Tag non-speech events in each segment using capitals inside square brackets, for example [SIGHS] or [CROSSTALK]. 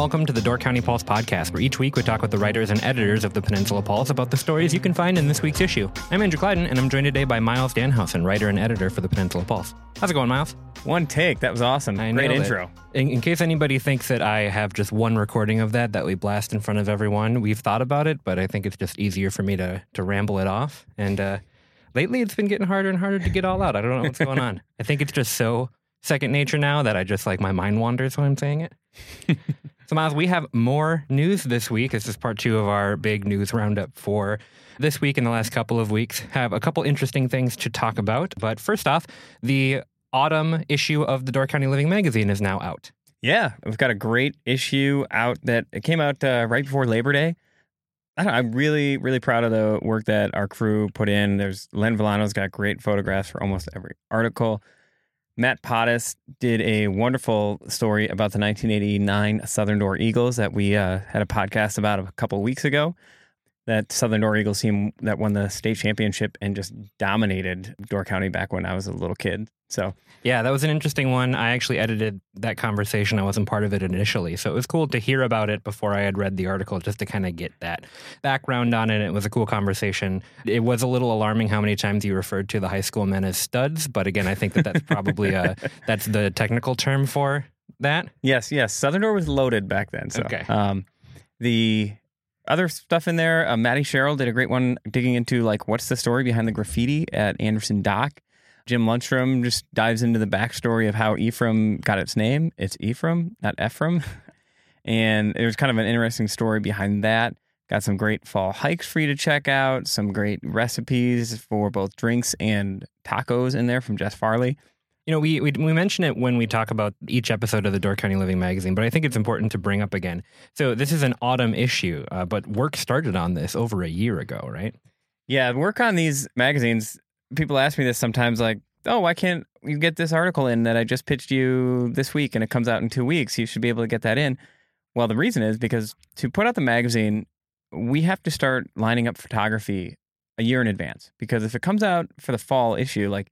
Welcome to the Door County Pulse podcast, where each week we talk with the writers and editors of the Peninsula Pulse about the stories you can find in this week's issue. I'm Andrew Clyden, and I'm joined today by Myles Dannhausen, writer and editor for the Peninsula Pulse. How's it going, Myles? One take. That was awesome. I Great intro. In, in case anybody thinks that I have just one recording of that that we blast in front of everyone, we've thought about it, but I think it's just easier for me to to ramble it off. And uh, lately, it's been getting harder and harder to get all out. I don't know what's going on. [LAUGHS] I think it's just so second nature now that I just like my mind wanders when I'm saying it. [LAUGHS] so, Myles, we have more news this week. This is part two of our big news roundup for this week and the last couple of weeks. Have a couple interesting things to talk about. But first off, the autumn issue of the Door County Living magazine is now out. Yeah, we've got a great issue out that it came out uh, right before Labor Day. I I'm really, really proud of the work that our crew put in. There's Len Villano's got great photographs for almost every article. Matt Pottis did a wonderful story about the 1989 Southern Door Eagles that we uh, had a podcast about a couple weeks ago. That Southern Door Eagles team that won the state championship and just dominated Door County back when I was a little kid. So Yeah, that was an interesting one. I actually edited that conversation. I wasn't part of it initially. So it was cool to hear about it before I had read the article just to kind of get that background on it. It was a cool conversation. It was a little alarming how many times you referred to the high school men as studs, but again, I think that that's probably a, [LAUGHS] that's the technical term for that. Yes, yes. Southern Door was loaded back then. So, Okay. um, the other stuff in there, uh, Maddie Sherrill did a great one digging into like what's the story behind the graffiti at Anderson Dock. Jim Lundstrom just dives into the backstory of how Ephraim got its name. It's Ephraim, not Ephraim. [LAUGHS] And there's kind of an interesting story behind that. Got some great fall hikes for you to check out, some great recipes for both drinks and tacos in there from Jess Farley. You know, we, we we mention it when we talk about each episode of the Door County Living magazine, but I think it's important to bring up again. So this is an autumn issue, uh, but work started on this over a year ago, right? Yeah, work on these magazines. People ask me this sometimes, like, "Oh, why can't you get this article in that I just pitched you this week, and it comes out in two weeks? You should be able to get that in." Well, the reason is because to put out the magazine, we have to start lining up photography a year in advance. Because if it comes out for the fall issue, like,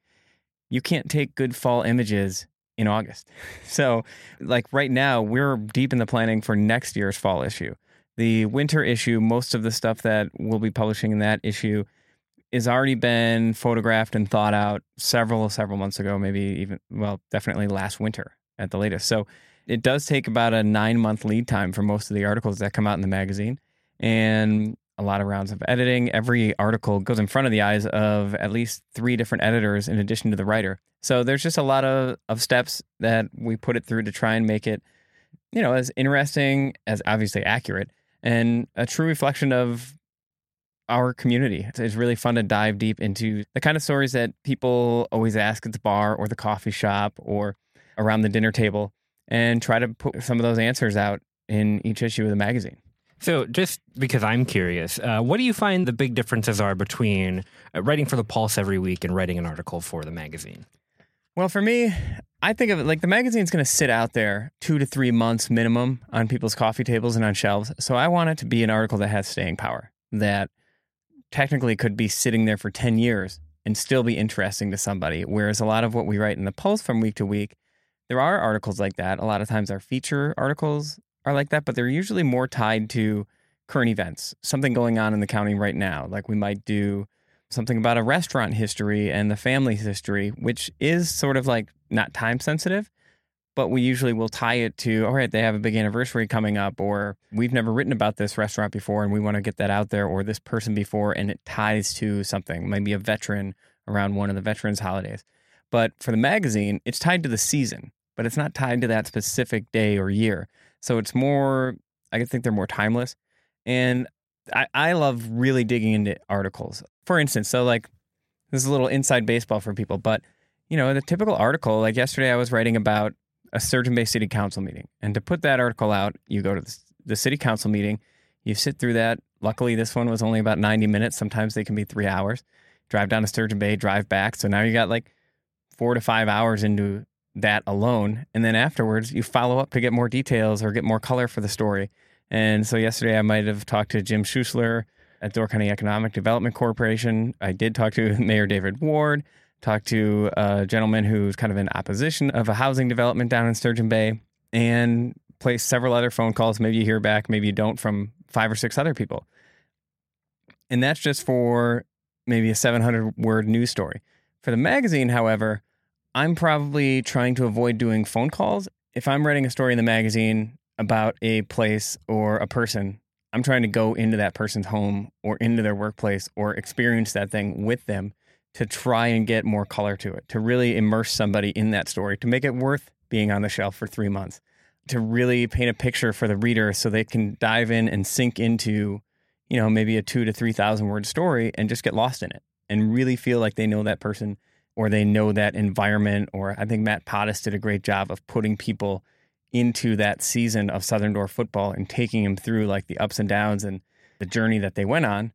you can't take good fall images in August. [LAUGHS] So, like right now, we're deep in the planning for next year's fall issue. The winter issue, most of the stuff that we'll be publishing in that issue is already been photographed and thought out several several months ago, maybe even well, definitely last winter at the latest. So it does take about a nine month lead time for most of the articles that come out in the magazine, and a lot of rounds of editing. Every article goes in front of the eyes of at least three different editors in addition to the writer. So there's just a lot of, of steps that we put it through to try and make it, you know, as interesting as obviously accurate and a true reflection of our community. It's- It's really fun to dive deep into the kind of stories that people always ask at the bar or the coffee shop or around the dinner table and try to put some of those answers out in each issue of the magazine. So, just because I'm curious, uh, what do you find the big differences are between uh, writing for the Pulse every week and writing an article for the magazine? Well, for me, I think of it like the magazine's going to sit out there two to three months minimum on people's coffee tables and on shelves. So I want it to be an article that has staying power, that technically could be sitting there for 10 years and still be interesting to somebody. Whereas a lot of what we write in the Pulse from week to week, there are articles like that. A lot of times our feature articles are like that, but they're usually more tied to current events, something going on in the county right now. Like we might do something about a restaurant history and the family history, which is sort of like not time sensitive, but we usually will tie it to, all right, they have a big anniversary coming up, or we've never written about this restaurant before and we want to get that out there, or this person before, and it ties to something, maybe a veteran around one of the veterans' holidays. But for the magazine, it's tied to the season, but it's not tied to that specific day or year. So it's more, I think they're more timeless. And I, I love really digging into articles. For instance, so like this is a little inside baseball for people, but you know, the typical article, like yesterday I was writing about a Sturgeon Bay City Council meeting. And to put that article out, you go to the, the city council meeting, you sit through that. Luckily, this one was only about 90 minutes. Sometimes they can be three hours. Drive down to Sturgeon Bay, drive back. So now you got like four to five hours into that alone. And then afterwards, you follow up to get more details or get more color for the story. And so yesterday, I might have talked to Jim Schuessler at Door County Economic Development Corporation. I did talk to [LAUGHS] Mayor David Ward, talked to a gentleman who's kind of in opposition of a housing development down in Sturgeon Bay, and placed several other phone calls. Maybe you hear back, maybe you don't from five or six other people. And that's just for maybe a 700 word news story. For the magazine, however, I'm probably trying to avoid doing phone calls. If I'm writing a story in the magazine about a place or a person, I'm trying to go into that person's home or into their workplace or experience that thing with them to try and get more color to it, to really immerse somebody in that story, to make it worth being on the shelf for three months, to really paint a picture for the reader so they can dive in and sink into, you know, maybe a two to 3,000 word story and just get lost in it and really feel like they know that person or they know that environment. Or I think Matt Pottis did a great job of putting people into that season of Southern Door football and taking them through like the ups and downs and the journey that they went on.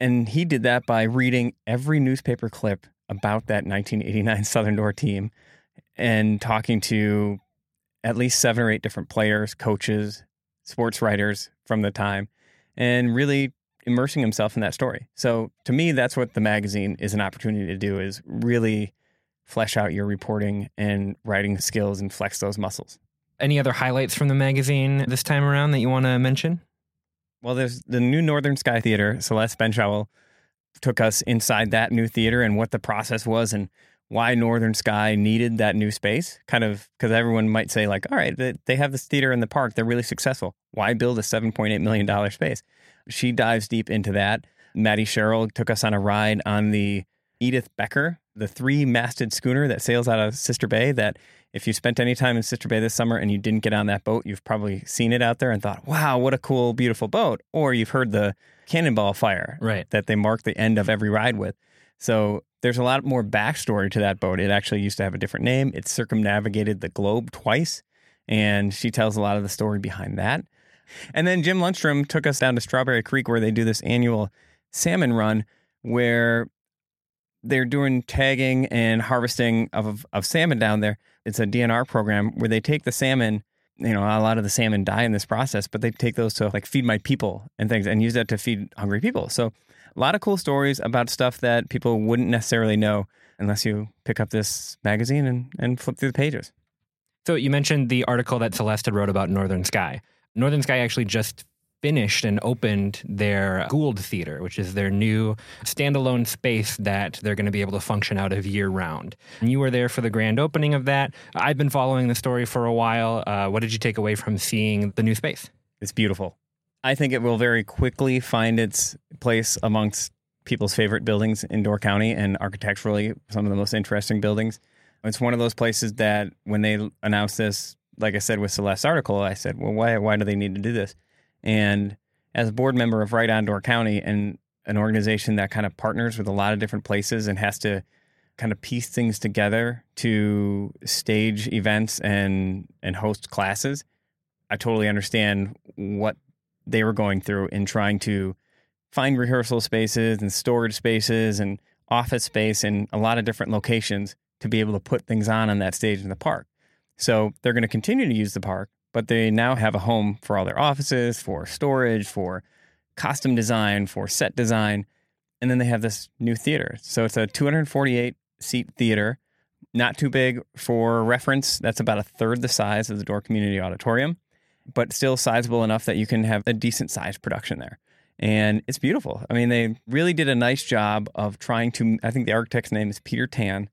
And he did that by reading every newspaper clip about that 1989 [LAUGHS] Southern Door team and talking to at least seven or eight different players, coaches, sports writers from the time, and really immersing himself in that story. So to me, that's what the magazine is an opportunity to do is really flesh out your reporting and writing skills and flex those muscles. Any other highlights from the magazine this time around that you want to mention? Well, there's the new Northern Sky Theater. Celeste Benchowell took us inside that new theater and what the process was and why Northern Sky needed that new space. Kind of because everyone might say, like, all right, they have this theater in the park. They're really successful. Why build a $7.8 million space? She dives deep into that. Maddie Sherrill took us on a ride on the Edith Becker, the three masted schooner that sails out of Sister Bay that if you spent any time in Sister Bay this summer and you didn't get on that boat, you've probably seen it out there and thought, wow, what a cool, beautiful boat. Or you've heard the cannonball fire right. that they mark the end of every ride with. So there's a lot more backstory to that boat. It actually used to have a different name. It circumnavigated the globe twice. And she tells a lot of the story behind that. And then Jim Lundstrom took us down to Strawberry Creek where they do this annual salmon run where they're doing tagging and harvesting of, of salmon down there. It's a DNR program where they take the salmon. You know, a lot of the salmon die in this process, but they take those to like feed my people and things and use that to feed hungry people. So, a lot of cool stories about stuff that people wouldn't necessarily know unless you pick up this magazine and, and flip through the pages. So, you mentioned the article that Celeste wrote about Northern Sky. Northern Sky actually just finished and opened their Gould Theater, which is their new standalone space that they're going to be able to function out of year round. And you were there for the grand opening of that. I've been following the story for a while. Uh, what did you take away from seeing the new space? It's beautiful. I think it will very quickly find its place amongst people's favorite buildings in Door County and architecturally some of the most interesting buildings. It's one of those places that when they announced this, like I said with Celeste's article, I said, well, why, why do they need to do this? And as a board member of Write On Door County and an organization that kind of partners with a lot of different places and has to kind of piece things together to stage events and and host classes, I totally understand what they were going through in trying to find rehearsal spaces and storage spaces and office space in a lot of different locations to be able to put things on on that stage in the park. So they're going to continue to use the park, but they now have a home for all their offices, for storage, for costume design, for set design. And then they have this new theater. So it's a 248 seat theater, not too big for reference. That's about a third the size of the Door Community Auditorium, but still sizable enough that you can have a decent sized production there. And it's beautiful. I mean, they really did a nice job of trying to, I think the architect's name is Peter Tan,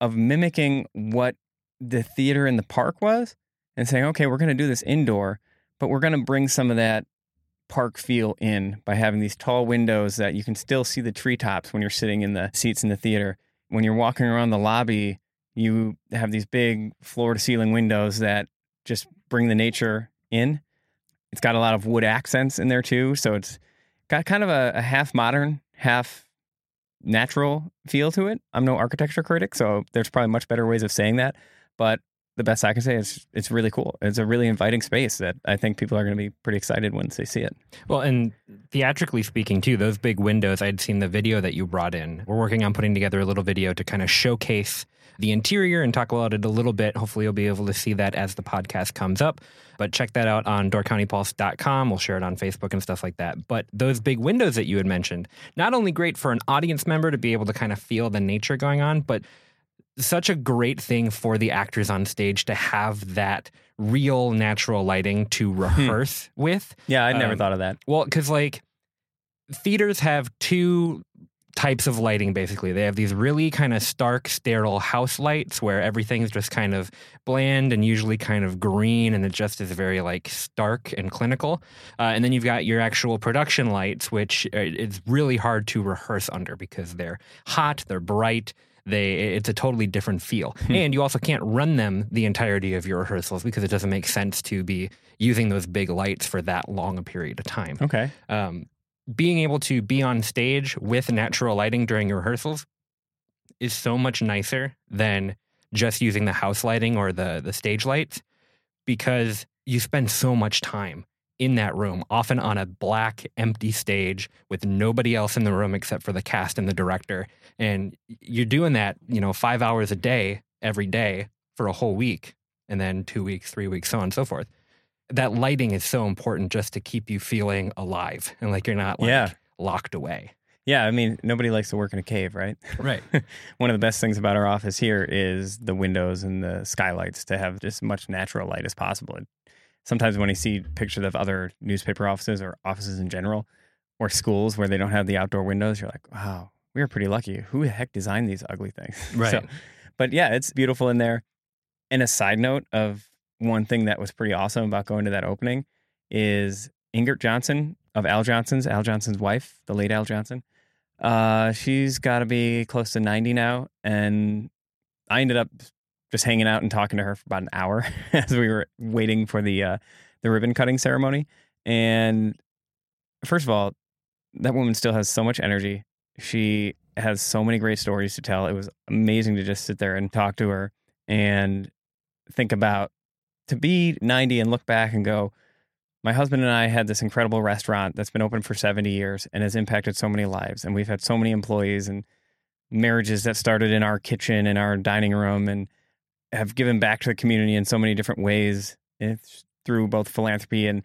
of mimicking what the theater in the park was and saying, okay, we're going to do this indoor, but we're going to bring some of that park feel in by having these tall windows that you can still see the treetops when you're sitting in the seats in the theater. When you're walking around the lobby, you have these big floor to ceiling windows that just bring the nature in. It's got a lot of wood accents in there too, so it's got kind of a, a half modern, half natural feel to it. I'm no architecture critic, so there's probably much better ways of saying that. But the best I can say is it's really cool. It's a really inviting space that I think people are going to be pretty excited once they see it. Well, and theatrically speaking, too, those big windows, I'd seen the video that you brought in. We're working on putting together a little video to kind of showcase the interior and talk about it a little bit. Hopefully, you'll be able to see that as the podcast comes up. But check that out on doorcountypulse.com. We'll share it on Facebook and stuff like that. But those big windows that you had mentioned, not only great for an audience member to be able to kind of feel the nature going on, but such a great thing for the actors on stage to have that real natural lighting to rehearse with. Yeah, I never Um, thought of that. Well, because like theaters have two types of lighting basically. They have these really kind of stark, sterile house lights where everything's just kind of bland and usually kind of green and it just is very like stark and clinical. Uh, and then you've got your actual production lights, which uh, it's really hard to rehearse under because they're hot, they're bright. They, it's a totally different feel. and you also can't run them the entirety of your rehearsals because it doesn't make sense to be using those big lights for that long a period of time Okay. um, being able to be on stage with natural lighting during your rehearsals is so much nicer than just using the house lighting or the the stage lights because you spend so much time in that room, often on a black, empty stage with nobody else in the room except for the cast and the director. And you're doing that, you know, five hours a day, every day for a whole week, and then two weeks, three weeks, so on and so forth. That lighting is so important just to keep you feeling alive and like you're not like Yeah. locked away. Yeah, I mean, nobody likes to work in a cave, right? Right. [LAUGHS] One of the best things about our office here is the windows and the skylights to have just as much natural light as possible. And sometimes when I see pictures of other newspaper offices or offices in general or schools where they don't have the outdoor windows, you're like, wow, we are pretty lucky. Who the heck designed these ugly things? [LAUGHS] Right. So, but yeah, it's beautiful in there. And a side note of one thing that was pretty awesome about going to that opening is Ingrid Johnson of Al Johnson's, Al Johnson's wife, the late Al Johnson. Uh, she's got to be close to 90 now. And I ended up just hanging out and talking to her for about an hour [LAUGHS] as we were waiting for the uh, the ribbon cutting ceremony. And first of all, that woman still has so much energy. She has so many great stories to tell. It was amazing to just sit there and talk to her and think about to be 90 and look back and go, my husband and I had this incredible restaurant that's been open for 70 years and has impacted so many lives. And we've had so many employees and marriages that started in our kitchen and our dining room and have given back to the community in so many different ways through both philanthropy and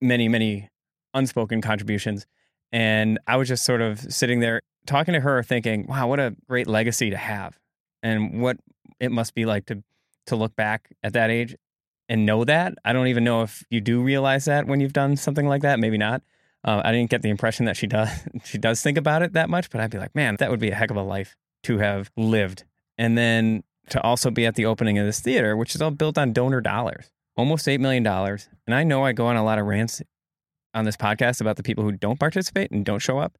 many, many unspoken contributions. And I was just sort of sitting there talking to her, thinking, wow, what a great legacy to have and what it must be like to to look back at that age and know that. I don't even know if you do realize that when you've done something like that. Maybe not. Uh, I didn't get the impression that she does [LAUGHS] she does think about it that much, but I'd be like, man, that would be a heck of a life to have lived. And then to also be at the opening of this theater, which is all built on donor dollars, almost eight million dollars. And I know I go on a lot of rants on this podcast about the people who don't participate and don't show up,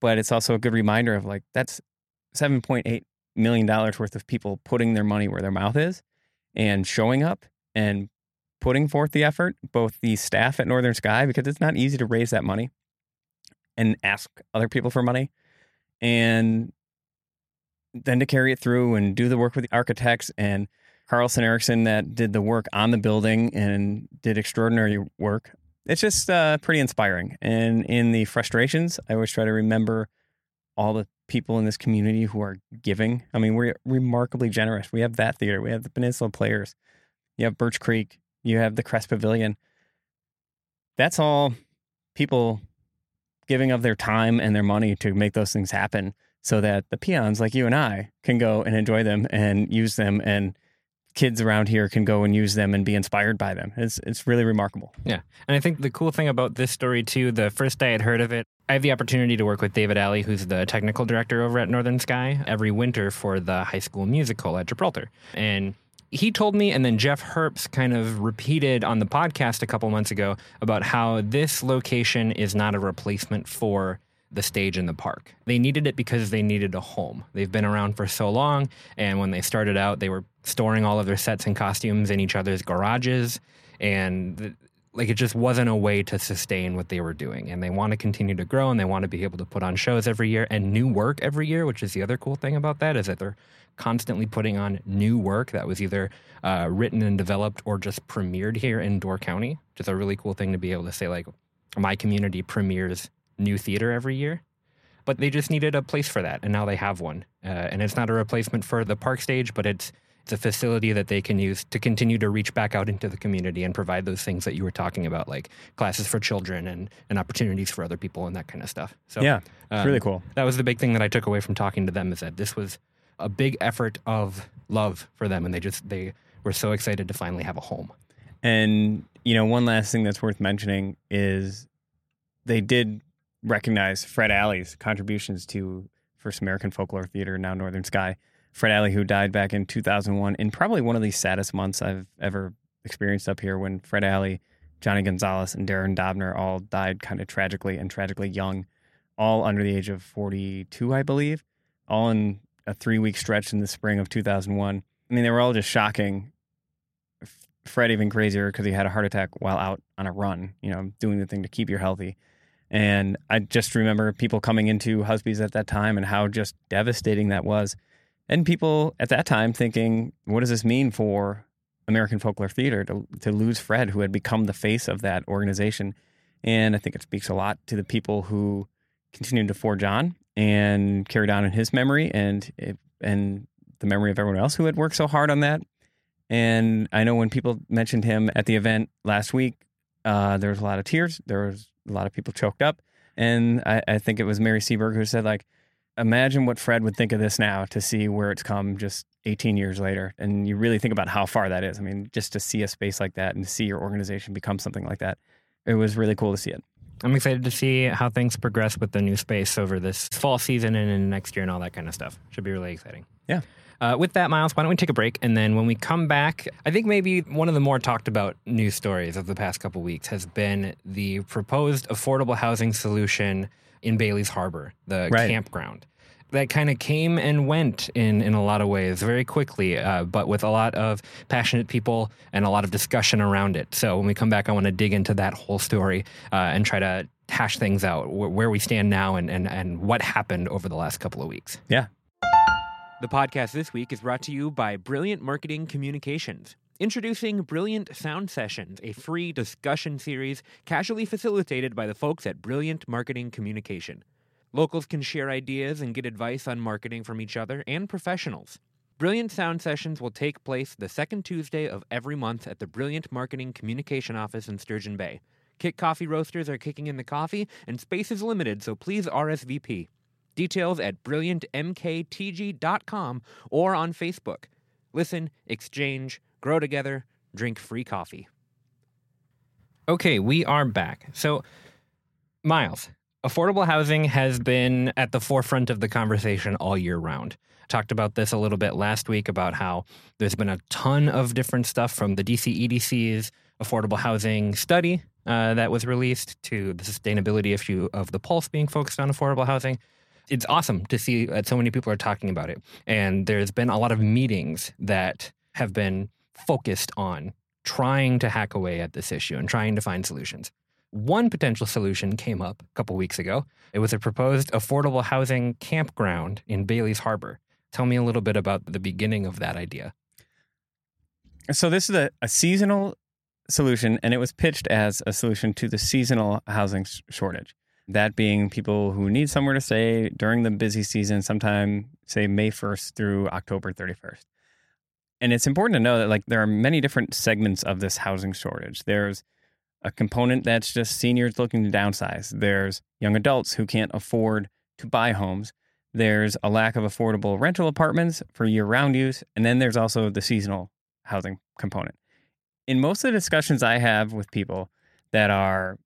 but it's also a good reminder of like that's seven point eight million dollars worth of people putting their money where their mouth is and showing up and putting forth the effort, both the staff at Northern Sky, because it's not easy to raise that money and ask other people for money, and then to carry it through and do the work with the architects and Carlson Erickson that did the work on the building and did extraordinary work. It's just uh, pretty inspiring. And in the frustrations, I always try to remember all the people in this community who are giving. I mean, we're remarkably generous. We have that theater, we have the Peninsula Players, you have Birch Creek, you have the Kress Pavilion. That's all people giving of their time and their money to make those things happen so that the peons like you and I can go and enjoy them and use them and kids around here can go and use them and be inspired by them. It's it's really remarkable. Yeah. And I think the cool thing about this story, too, the first day I'd heard of it, I have the opportunity to work with David Alley, who's the technical director over at Northern Sky, every winter for the high school musical at Gibraltar. And he told me, and then Jeff Herbst kind of repeated on the podcast a couple months ago about how this location is not a replacement for the stage in the park. They needed it because they needed a home. They've been around for so long, and when they started out, they were storing all of their sets and costumes in each other's garages. And like it just wasn't a way to sustain what they were doing and they want to continue to grow and they want to be able to put on shows every year and new work every year which is the other cool thing about that is that they're constantly putting on new work that was either uh, written and developed or just premiered here in door county which is a really cool thing to be able to say like my community premieres new theater every year but they just needed a place for that and now they have one uh, and it's not a replacement for the park stage but it's it's a facility that they can use to continue to reach back out into the community and provide those things that you were talking about, like classes for children and, and opportunities for other people and that kind of stuff. So yeah, it's um, really cool. That was the big thing that I took away from talking to them is that this was a big effort of love for them, and they just they were so excited to finally have a home. And you know, one last thing that's worth mentioning is they did recognize Fred Alley's contributions to First American Folklore Theater, now Northern Sky. Fred Alley, who died back in 2001, in probably one of the saddest months I've ever experienced up here, when Fred Alley, Johnny Gonzalez, and Darren Dobner all died kind of tragically and tragically young, all under the age of 42, I believe, all in a three week stretch in the spring of 2001. I mean, they were all just shocking. Fred even crazier because he had a heart attack while out on a run, you know, doing the thing to keep you healthy. And I just remember people coming into Husby's at that time and how just devastating that was. And people at that time thinking, what does this mean for American Folklore Theater to, to lose Fred, who had become the face of that organization? And I think it speaks a lot to the people who continued to forge on and carried on in his memory and and the memory of everyone else who had worked so hard on that. And I know when people mentioned him at the event last week, uh, there was a lot of tears. There was a lot of people choked up. And I, I think it was Mary Seberg who said, like, imagine what Fred would think of this now to see where it's come just 18 years later. And you really think about how far that is. I mean, just to see a space like that and to see your organization become something like that, it was really cool to see it. I'm excited to see how things progress with the new space over this fall season and in next year and all that kind of stuff. Should be really exciting. Yeah. Uh, with that, Myles, why don't we take a break? And then when we come back, I think maybe one of the more talked about news stories of the past couple weeks has been the proposed affordable housing solution in Bailey's Harbor, the Right. campground. That kind of came and went in, in a lot of ways very quickly, uh, but with a lot of passionate people and a lot of discussion around it. So when we come back, I want to dig into that whole story uh, and try to hash things out, wh- where we stand now and, and, and what happened over the last couple of weeks. Yeah. The podcast this week is brought to you by Brilliant Marketing Communications. Introducing Brilliant Sound Sessions, a free discussion series casually facilitated by the folks at Brilliant Marketing Communication. Locals can share ideas and get advice on marketing from each other and professionals. Brilliant Sound Sessions will take place the second Tuesday of every month at the Brilliant Marketing Communication Office in Sturgeon Bay. Kit Coffee Roasters are kicking in the coffee, and space is limited, so please RSVP. Details at brilliantmktg.com or on Facebook. Listen, exchange, grow together, drink free coffee. Okay, we are back. So, Myles, affordable housing has been at the forefront of the conversation all year round. Talked about this a little bit last week about how there's been a ton of different stuff from the DC EDC's affordable housing study uh, that was released to the sustainability issue of the Pulse being focused on affordable housing. It's awesome to see that so many people are talking about it. And there's been a lot of meetings that have been focused on trying to hack away at this issue and trying to find solutions. One potential solution came up a couple weeks ago. It was a proposed affordable housing campground in Bailey's Harbor. Tell me a little bit about the beginning of that idea. So this is a, a seasonal solution, and it was pitched as a solution to the seasonal housing sh- shortage. That being people who need somewhere to stay during the busy season, sometime say May 1st through October 31st. And it's important to know that like there are many different segments of this housing shortage. There's a component that's just seniors looking to downsize. There's young adults who can't afford to buy homes. There's a lack of affordable rental apartments for year-round use, and then there's also the seasonal housing component. In most of the discussions I have with people that are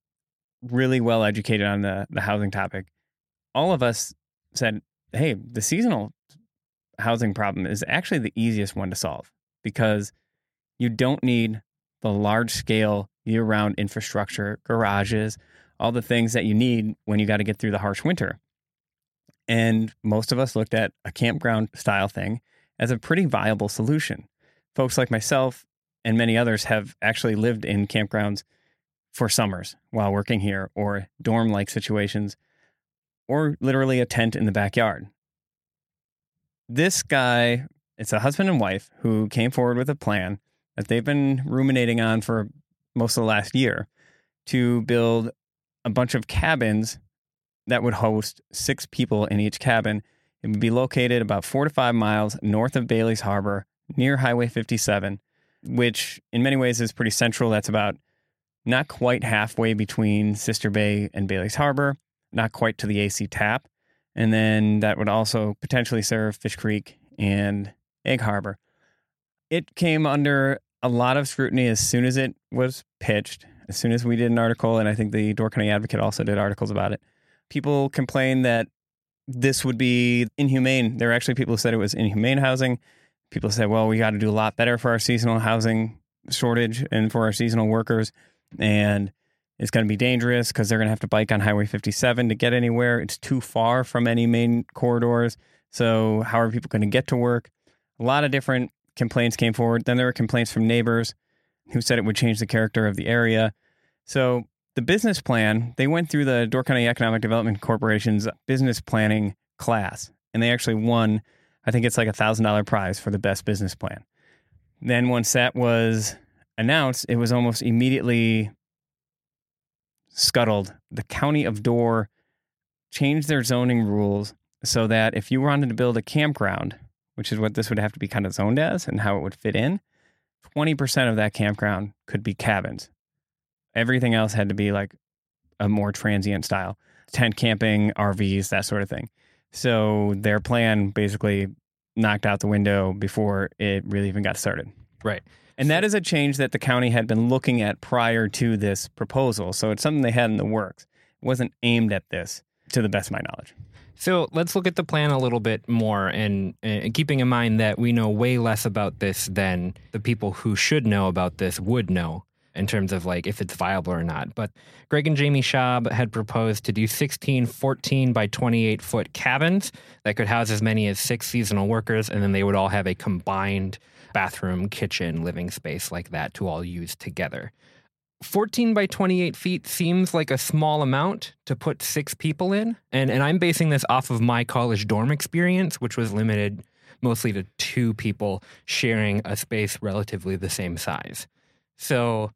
really well educated on the, the housing topic, all of us said, hey, the seasonal housing problem is actually the easiest one to solve because you don't need the large scale year round infrastructure, garages, all the things that you need when you got to get through the harsh winter. And most of us looked at a campground style thing as a pretty viable solution. Folks like myself and many others have actually lived in campgrounds for summers while working here or dorm like situations or literally a tent in the backyard. This guy, it's a husband and wife who came forward with a plan that they've been ruminating on for most of the last year to build a bunch of cabins that would host six people in each cabin. It would be located about four to five miles north of Bailey's Harbor, near Highway 57, which in many ways is pretty central. That's about not quite halfway between Sister Bay and Bailey's Harbor, not quite to the AC tap. And then that would also potentially serve Fish Creek and Egg Harbor. It came under a lot of scrutiny as soon as it was pitched, as soon as we did an article, and I think the Door County Advocate also did articles about it. People complained that this would be inhumane. There were actually people who said it was inhumane housing. People said, well, we got to do a lot better for our seasonal housing shortage and for our seasonal workers. And it's going to be dangerous because they're going to have to bike on Highway 57 to get anywhere. It's too far from any main corridors. So, how are people going to get to work? A lot of different complaints came forward. Then there were complaints from neighbors who said it would change the character of the area. So, the business plan, they went through the Door County Economic Development Corporation's business planning class, and they actually won, I think it's like a $1,000 prize for the best business plan. Then, once that was announced, it was almost immediately scuttled. The county of Door changed their zoning rules so that if you wanted to build a campground, which is what this would have to be kind of zoned as and how it would fit in, 20% of that campground could be cabins. Everything else had to be like a more transient style tent camping, RVs, that sort of thing. So their plan basically knocked out the window before it really even got started. Right. And that is a change that the county had been looking at prior to this proposal. So it's something they had in the works. It wasn't aimed at this, to the best of my knowledge. So let's look at the plan a little bit more, and, and, keeping in mind that we know way less about this than the people who should know about this would know in terms of like if it's viable or not. But Greg and Jamie Schaub had proposed to do 16 14 by 28 foot cabins that could house as many as six seasonal workers, and then they would all have a combined bathroom, kitchen, living space like that to all use together. 14 by 28 feet seems like a small amount to put six people in. And, and I'm basing this off of my college dorm experience, which was limited mostly to two people sharing a space relatively the same size. So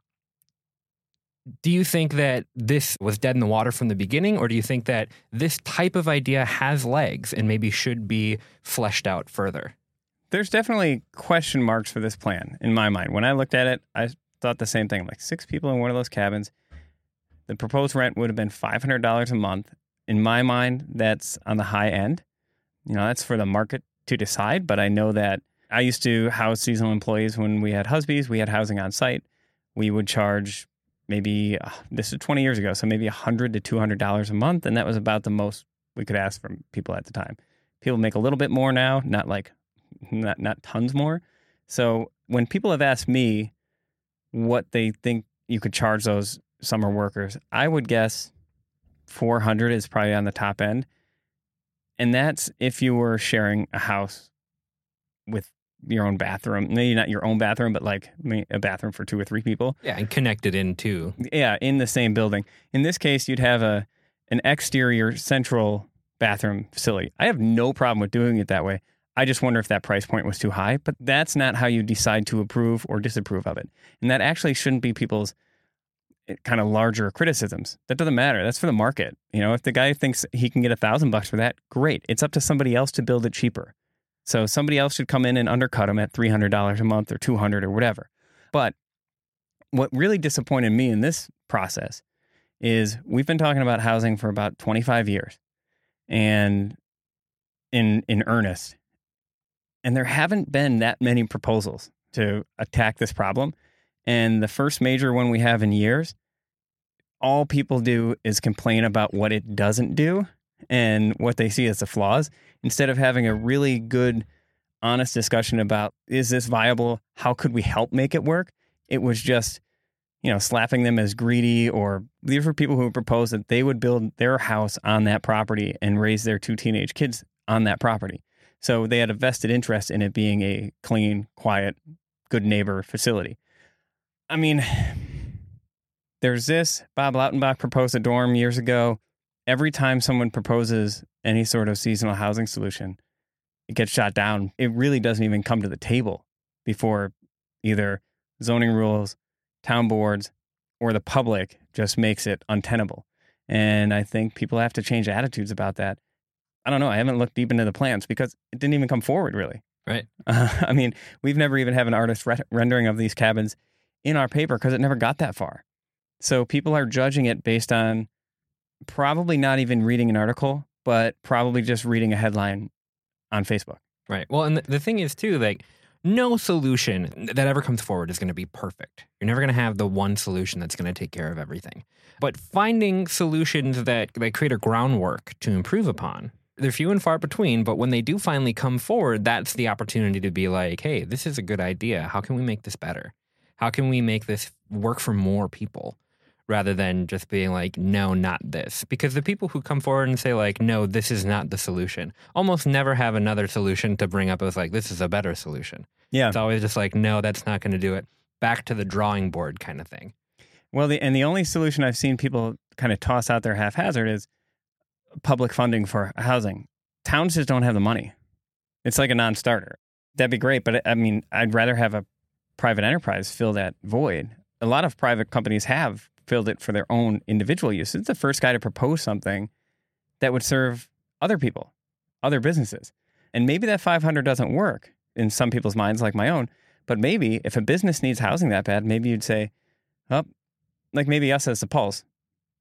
do you think that this was dead in the water from the beginning, or do you think that this type of idea has legs and maybe should be fleshed out further? There's definitely question marks for this plan in my mind. When I looked at it, I thought the same thing like six people in one of those cabins. The proposed rent would have been $500 a month. In my mind, that's on the high end. You know, that's for the market to decide, but I know that I used to house seasonal employees when we had Husby's, we had housing on site. We would charge maybe uh, this is 20 years ago, so maybe 100 to 200 dollars a month, and that was about the most we could ask from people at the time. People make a little bit more now, not like not not tons more. So when people have asked me what they think you could charge those summer workers, I would guess 400 is probably on the top end. And that's if you were sharing a house with your own bathroom. Maybe not your own bathroom, but like a bathroom for two or three people. Yeah, and connected into. Yeah, in the same building. In this case, you'd have a an exterior central bathroom facility. I have no problem with doing it that way. I just wonder if that price point was too high, but that's not how you decide to approve or disapprove of it. And that actually shouldn't be people's eh, kind of larger criticisms. That doesn't matter. That's for the market. You know, if the guy thinks he can get a thousand bucks for that, great. It's up to somebody else to build it cheaper. So somebody else should come in and undercut him at $300 a month or 200 or whatever. But what really disappointed me in this process is we've been talking about housing for about 25 years and in in earnest. And there haven't been that many proposals to attack this problem. And the first major one we have in years, all people do is complain about what it doesn't do and what they see as the flaws instead of having a really good, honest discussion about is this viable? How could we help make it work? It was just, you know, slapping them as greedy or these were people who proposed that they would build their house on that property and raise their two teenage kids on that property. So they had a vested interest in it being a clean, quiet, good neighbor facility. I mean, [SIGHS] there's this. Bob Lautenbach proposed a dorm years ago. Every time someone proposes any sort of seasonal housing solution, it gets shot down. It really doesn't even come to the table before either zoning rules, town boards, or the public just makes it untenable. And I think people have to change attitudes about that. I don't know. I haven't looked deep into the plans because it didn't even come forward, really. Right. Uh, [LAUGHS] I mean, we've never even have an artist re- rendering of these cabins in our paper because it never got that far. So people are judging it based on probably not even reading an article, but probably just reading a headline on Facebook. Right. Well, and the, the thing is too, like no solution that ever comes forward is going to be perfect. You're never going to have the one solution that's going to take care of everything. But finding solutions that that create a groundwork to improve upon, they're few and far between. But when they do finally come forward, that's the opportunity to be like, hey, this is a good idea. How can we make this better? How can we make this work for more people? rather than just being like, no, not this. Because the people who come forward and say, like, no, this is not the solution, almost never have another solution to bring up as, like, this is a better solution. Yeah. It's always just like, no, that's not going to do it. Back to the drawing board kind of thing. Well, the, and the only solution I've seen people kind of toss out there haphazard is public funding for housing. Towns just don't have the money. It's like a non starter. That'd be great. But I mean, I'd rather have a private enterprise fill that void. A lot of private companies have filled it for their own individual use. It's the first guy to propose something that would serve other people, other businesses. And maybe that 500 doesn't work in some people's minds, like my own. But maybe if a business needs housing that bad, maybe you'd say, oh, like maybe us as the Pulse.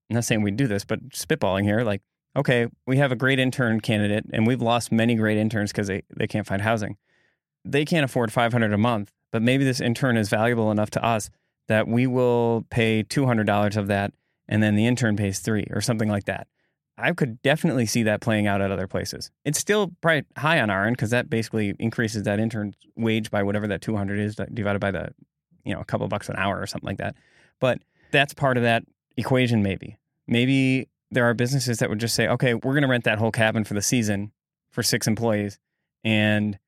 I'm not saying we'd do this, but spitballing here, like, okay, we have a great intern candidate and we've lost many great interns because they, they can't find housing. They can't afford 500 a month, but maybe this intern is valuable enough to us that we will pay $200 of that and then the intern pays three or something like that. I could definitely see that playing out at other places. It's still probably high on our end because that basically increases that intern's wage by whatever that 200 is divided by the, you know, a couple bucks an hour or something like that. But that's part of that equation, maybe. Maybe there are businesses that would just say, okay, we're going to rent that whole cabin for the season for six employees and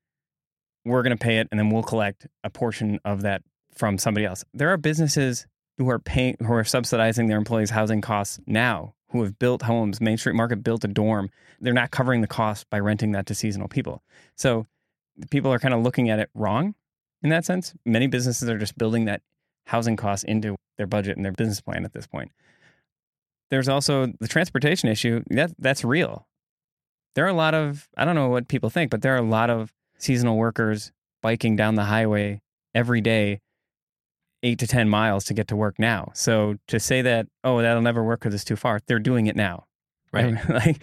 we're going to pay it and then we'll collect a portion of that from somebody else. There are businesses who are paying, who are subsidizing their employees' housing costs now, who have built homes. Main Street Market built a dorm. They're not covering the cost by renting that to seasonal people. So people are kind of looking at it wrong in that sense. Many businesses are just building that housing cost into their budget and their business plan at this point. There's also the transportation issue. That that's real. There are a lot of I don't know what people think, but there are a lot of seasonal workers biking down the highway every day eight to 10 miles to get to work now. So to say that, oh, that'll never work because it's too far, they're doing it now. Right. [LAUGHS] like,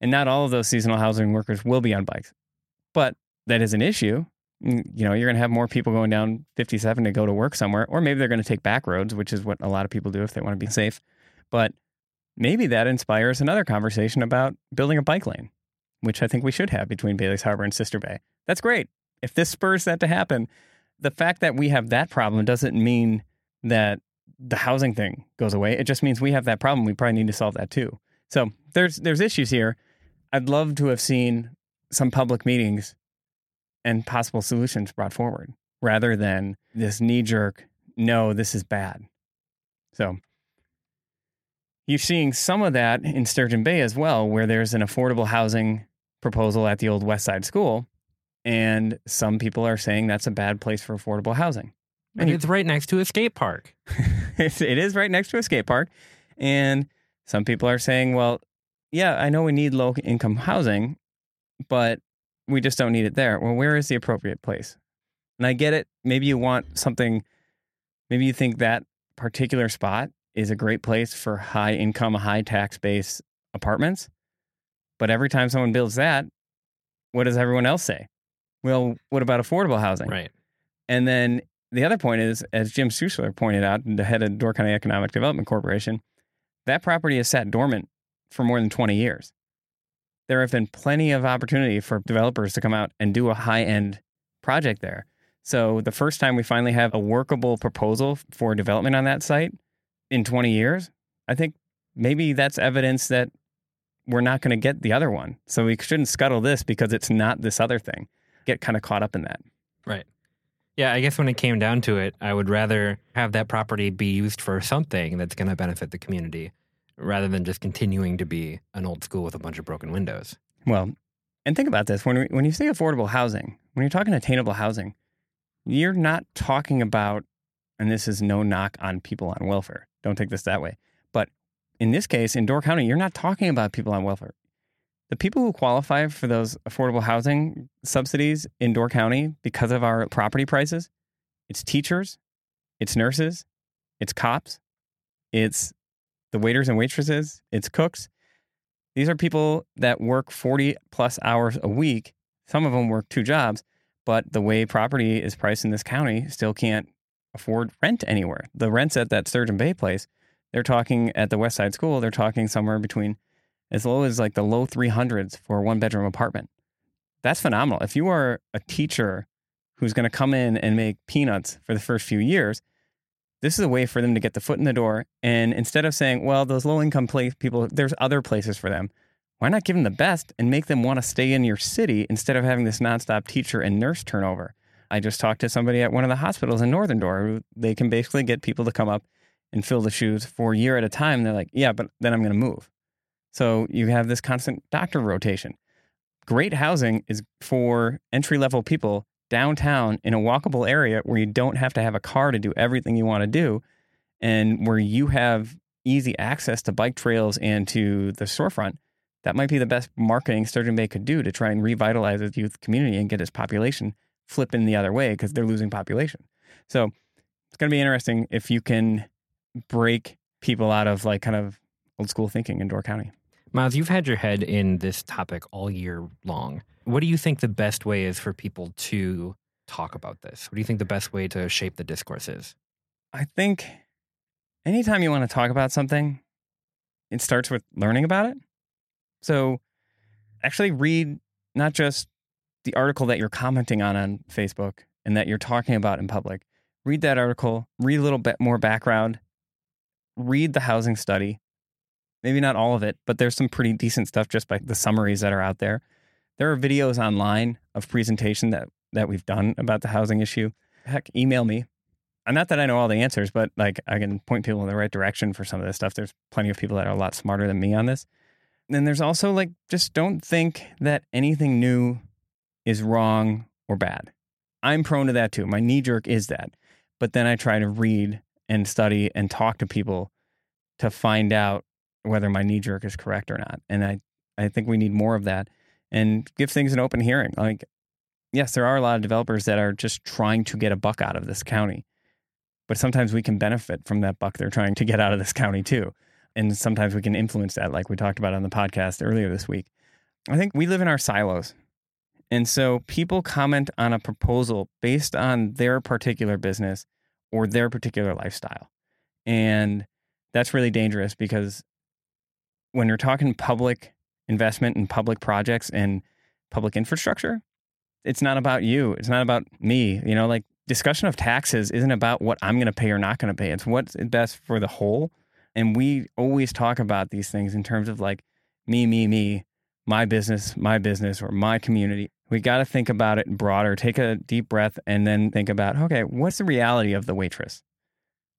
and not all of those seasonal housing workers will be on bikes. But that is an issue. Mm, you know, you're going to have more people going down 57 to go to work somewhere, or maybe they're going to take back roads, which is what a lot of people do if they want to be safe. But maybe that inspires another conversation about building a bike lane, which I think we should have between Bailey's Harbor and Sister Bay. That's great. If this spurs that to happen, the fact that we have that problem doesn't mean that the housing thing goes away. It just means we have that problem. We probably need to solve that too. So there's there's issues here. I'd love to have seen some public meetings and possible solutions brought forward rather than this knee jerk, no, this is bad. So you're seeing some of that in Sturgeon Bay as well, where there's an affordable housing proposal at the old West Side School and some people are saying that's a bad place for affordable housing. And it's right next to a skate park. [LAUGHS] it is right next to a skate park. And some people are saying, well, yeah, I know we need low income housing, but we just don't need it there. Well, where is the appropriate place? And I get it. Maybe you want something, maybe you think that particular spot is a great place for high income, high tax base apartments. But every time someone builds that, what does everyone else say? well, what about affordable housing? Right. And then the other point is, as Jim Schuessler pointed out, the head of Door County Economic Development Corporation, that property has sat dormant for more than 20 years. There have been plenty of opportunity for developers to come out and do a high end project there. So the first time we finally have a workable proposal for development on that site in 20 years, I think maybe that's evidence that we're not going to get the other one. So we shouldn't scuttle this because it's not this other thing get kind of caught up in that. Right. Yeah, I guess when it came down to it, I would rather have that property be used for something that's going to benefit the community rather than just continuing to be an old school with a bunch of broken windows. Well, and think about this when we, when you say affordable housing, when you're talking attainable housing, you're not talking about, and this is no knock on people on welfare. Don't take this that way. But in this case, in Door County, you're not talking about people on welfare. The people who qualify for those affordable housing subsidies in Door County because of our property prices, it's teachers, it's nurses, it's cops, it's the waiters and waitresses, it's cooks. These are people that work 40 plus hours a week. Some of them work two jobs, but the way property is priced in this county still can't afford rent anywhere. The rents at that Sturgeon Bay place, they're talking at the West Side School, they're talking somewhere between as low as like the low 300s for a one bedroom apartment. That's phenomenal. If you are a teacher who's going to come in and make peanuts for the first few years, this is a way for them to get the foot in the door. And instead of saying, well, those low income place people, there's other places for them. Why not give them the best and make them want to stay in your city instead of having this nonstop teacher and nurse turnover? I just talked to somebody at one of the hospitals in Northern Door. They can basically get people to come up and fill the shoes for a year at a time. They're like, yeah, but then I'm going to move. So you have this constant doctor rotation. Great housing is for entry level people downtown in a walkable area where you don't have to have a car to do everything you want to do and where you have easy access to bike trails and to the storefront. That might be the best marketing Sturgeon Bay could do to try and revitalize its youth community and get its population flipping the other way because they're losing population. So it's going to be interesting if you can break people out of like kind of old school thinking in Door County. Myles, you've had your head in this topic all year long. What do you think the best way is for people to talk about this? What do you think the best way to shape the discourse is? I think anytime you want to talk about something, it starts with learning about it. So actually read not just the article that you're commenting on on Facebook and that you're talking about in public. Read that article, read a little bit more background, read the housing study, maybe not all of it, but there's some pretty decent stuff just by the summaries that are out there. There are videos online of presentation that that we've done about the housing issue. Heck, email me. And not that I know all the answers, but like I can point people in the right direction for some of this stuff. There's plenty of people that are a lot smarter than me on this. And there's also like just don't think that anything new is wrong or bad. I'm prone to that too. My knee jerk is that. But then I try to read and study and talk to people to find out whether my knee jerk is correct or not. And I, I think we need more of that and give things an open hearing. Like, yes, there are a lot of developers that are just trying to get a buck out of this county, but sometimes we can benefit from that buck they're trying to get out of this county too. And sometimes we can influence that, like we talked about on the podcast earlier this week. I think we live in our silos. And so people comment on a proposal based on their particular business or their particular lifestyle. And that's really dangerous because when you're talking public investment in public projects and public infrastructure, it's not about you. It's not about me. You know, like discussion of taxes isn't about what I'm going to pay or not going to pay. It's what's best for the whole. And we always talk about these things in terms of like me, me, me, my business, my business, or my community. We got to think about it broader. Take a deep breath and then think about, okay, what's the reality of the waitress?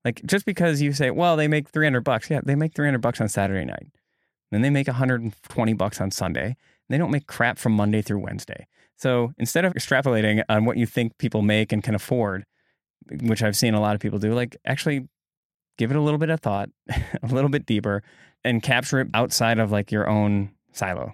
Like just because you say, well, they make 300 bucks. Yeah, they make 300 bucks on Saturday night. Then they make 120 bucks on Sunday. They don't make crap from Monday through Wednesday. So instead of extrapolating on what you think people make and can afford, which I've seen a lot of people do, like actually give it a little bit of thought, [LAUGHS] a little bit deeper, and capture it outside of like your own silo.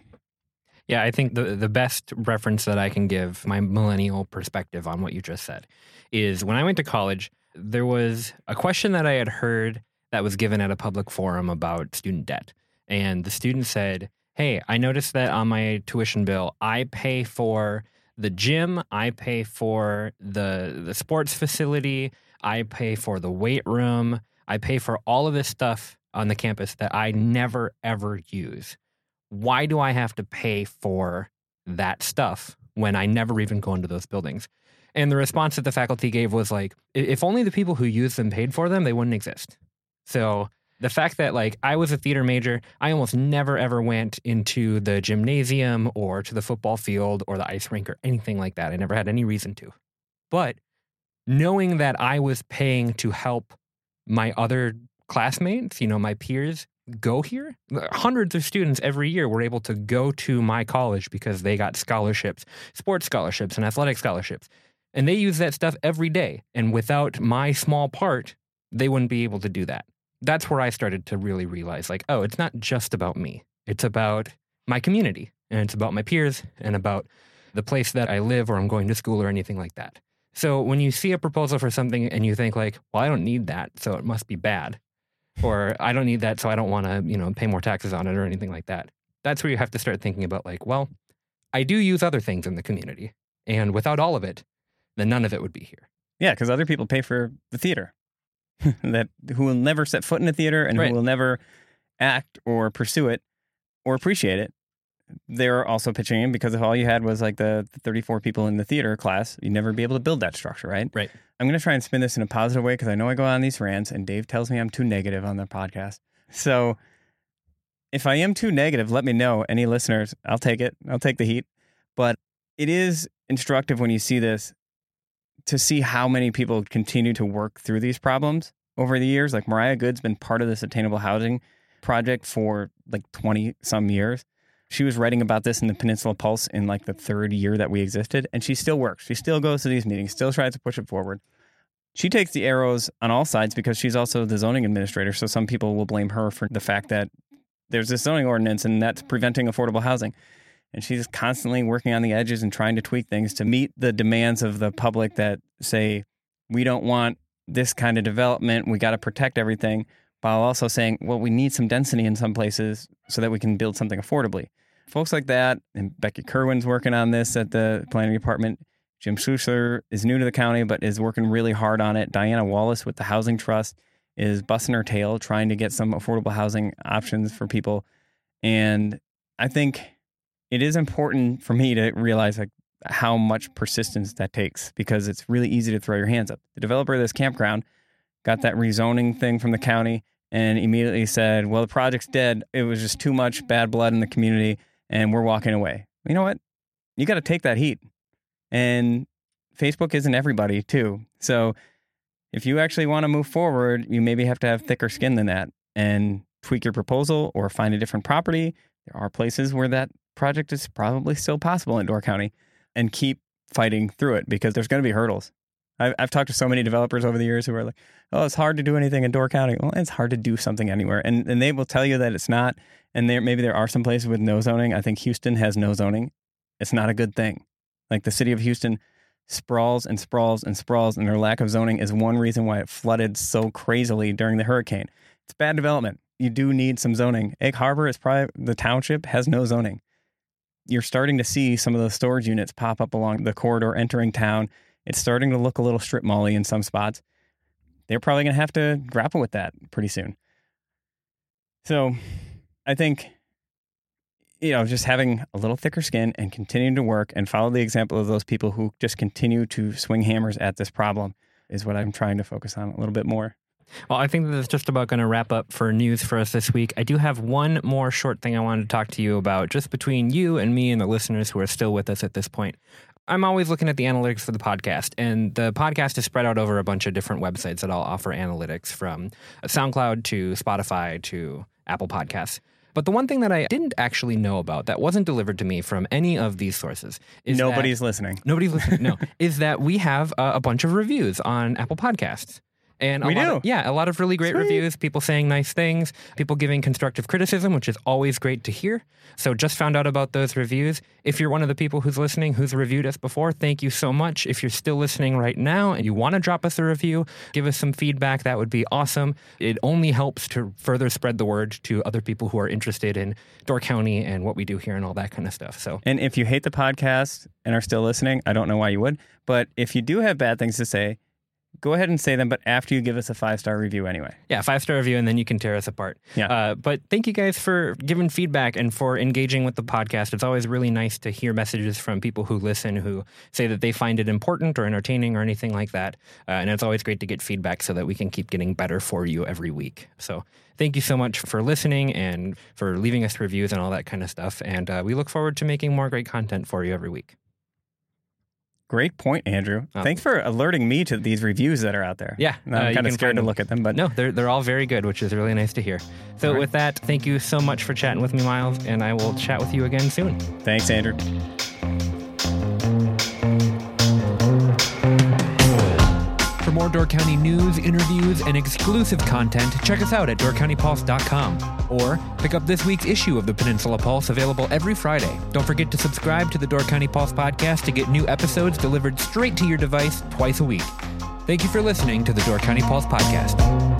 Yeah, I think the the best reference that I can give my millennial perspective on what you just said is when I went to college, there was a question that I had heard that was given at a public forum about student debt and the student said, Hey, I noticed that on my tuition bill, I pay for the gym, I pay for the, the sports facility, I pay for the weight room, I pay for all of this stuff on the campus that I never ever use. Why do I have to pay for that stuff when I never even go into those buildings? And the response that the faculty gave was like, if only the people who use them paid for them, they wouldn't exist. So the fact that like I was a theater major, I almost never ever went into the gymnasium or to the football field or the ice rink or anything like that. I never had any reason to. But knowing that I was paying to help my other classmates, you know, my peers go here. Hundreds of students every year were able to go to my college because they got scholarships, sports scholarships, and athletic scholarships. And they use that stuff every day. And without my small part, they wouldn't be able to do that. That's where I started to really realize like, oh, it's not just about me, it's about my community, and it's about my peers, and about the place that I live or I'm going to school or anything like that. So when you see a proposal for something and you think like, well, I don't need that, so it must be bad, or I don't need that, so I don't want to, you know, pay more taxes on it or anything like that. That's where you have to start thinking about like, well, I do use other things in the community, and without all of it, then none of it would be here. Yeah, because other people pay for the theater [LAUGHS] that who will never set foot in a theater and Right. who will never act or pursue it or appreciate it. They're also pitching in because if all you had was like the, the 34 people in the theater class, you'd never be able to build that structure, right? Right. I'm going to try and spin this in a positive way because I know I go on these rants and Dave tells me I'm too negative on the podcast. So if I am too negative, let me know. Any listeners, I'll take it. I'll take the heat. But it is instructive when you see this to see how many people continue to work through these problems over the years. Like Mariah Goode's been part of this attainable housing project for like 20 some years. She was writing about this in the Peninsula Pulse in like the third year that we existed, and she still works. She still goes to these meetings, still tries to push it forward. She takes the arrows on all sides because she's also the zoning administrator. So some people will blame her for the fact that there's this zoning ordinance and that's preventing affordable housing. And she's constantly working on the edges and trying to tweak things to meet the demands of the public that say, we don't want this kind of development. We got to protect everything while also saying, well, we need some density in some places so that we can build something affordably. Folks like that, and Becky Kerwin's working on this at the planning department. Jim Schuessler is new to the county, but is working really hard on it. Diana Wallace with the Housing Trust is busting her tail trying to get some affordable housing options for people. And I think it is important for me to realize like how much persistence that takes because it's really easy to throw your hands up. The developer of this campground got that rezoning thing from the county and immediately said, "Well, the project's dead. It was just too much bad blood in the community and we're walking away." You know what? You got to take that heat. And Facebook isn't everybody, too. So if you actually want to move forward, you maybe have to have thicker skin than that and tweak your proposal or find a different property. There are places where that project is probably still possible in Door County and keep fighting through it because there's going to be hurdles. I've, I've talked to so many developers over the years who are like, oh, it's hard to do anything in Door County. Well, it's hard to do something anywhere. And, and they will tell you that it's not. And there maybe there are some places with no zoning. I think Houston has no zoning. It's not a good thing. Like the city of Houston sprawls and sprawls and sprawls, and their lack of zoning is one reason why it flooded so crazily during the hurricane. It's bad development. You do need some zoning. Egg Harbor is probably the township has no zoning. You're starting to see some of those storage units pop up along the corridor entering town. It's starting to look a little strip mally in some spots. They're probably going to have to grapple with that pretty soon. So, I think you know, just having a little thicker skin and continuing to work and follow the example of those people who just continue to swing hammers at this problem is what I'm trying to focus on a little bit more. Well, I think that's just about going to wrap up for news for us this week. I do have one more short thing I wanted to talk to you about, just between you and me and the listeners who are still with us at this point. I'm always looking at the analytics for the podcast, and the podcast is spread out over a bunch of different websites that all offer analytics from SoundCloud to Spotify to Apple Podcasts. But the one thing that I didn't actually know about that wasn't delivered to me from any of these sources is that- Nobody's listening. Nobody's listening. No, [LAUGHS] is that we have uh, a bunch of reviews on Apple Podcasts. And a We lot do? Of, yeah, a lot of really great Sweet. reviews, people saying nice things, people giving constructive criticism, which is always great to hear. So just found out about those reviews. If you're one of the people who's listening who's reviewed us before, thank you so much. If you're still listening right now and you want to drop us a review, give us some feedback, that would be awesome. It only helps to further spread the word to other people who are interested in Door County and what we do here and all that kind of stuff. So And if you hate the podcast and are still listening, I don't know why you would, but if you do have bad things to say, go ahead and say them, but after you give us a five star review anyway. Yeah, five star review, and then you can tear us apart. Yeah. Uh, but thank you guys for giving feedback and for engaging with the podcast. It's always really nice to hear messages from people who listen who say that they find it important or entertaining or anything like that. Uh, and it's always great to get feedback so that we can keep getting better for you every week. So thank you so much for listening and for leaving us reviews and all that kind of stuff. And uh, we look forward to making more great content for you every week. Great point, Andrew. Oh. Thanks for alerting me to these reviews that are out there. Yeah, uh, I'm you kind of scared to look at them, but No, they're they're all very good, which is really nice to hear. So right. with that, thank you so much for chatting with me, Myles, and I will chat with you again soon. thanks, Andrew. For more Door County news, interviews, and exclusive content, check us out at doorcountypulse.com or pick up this week's issue of the Peninsula Pulse available every Friday. Don't forget to subscribe to the Door County Pulse podcast to get new episodes delivered straight to your device twice a week. Thank you for listening to the Door County Pulse podcast.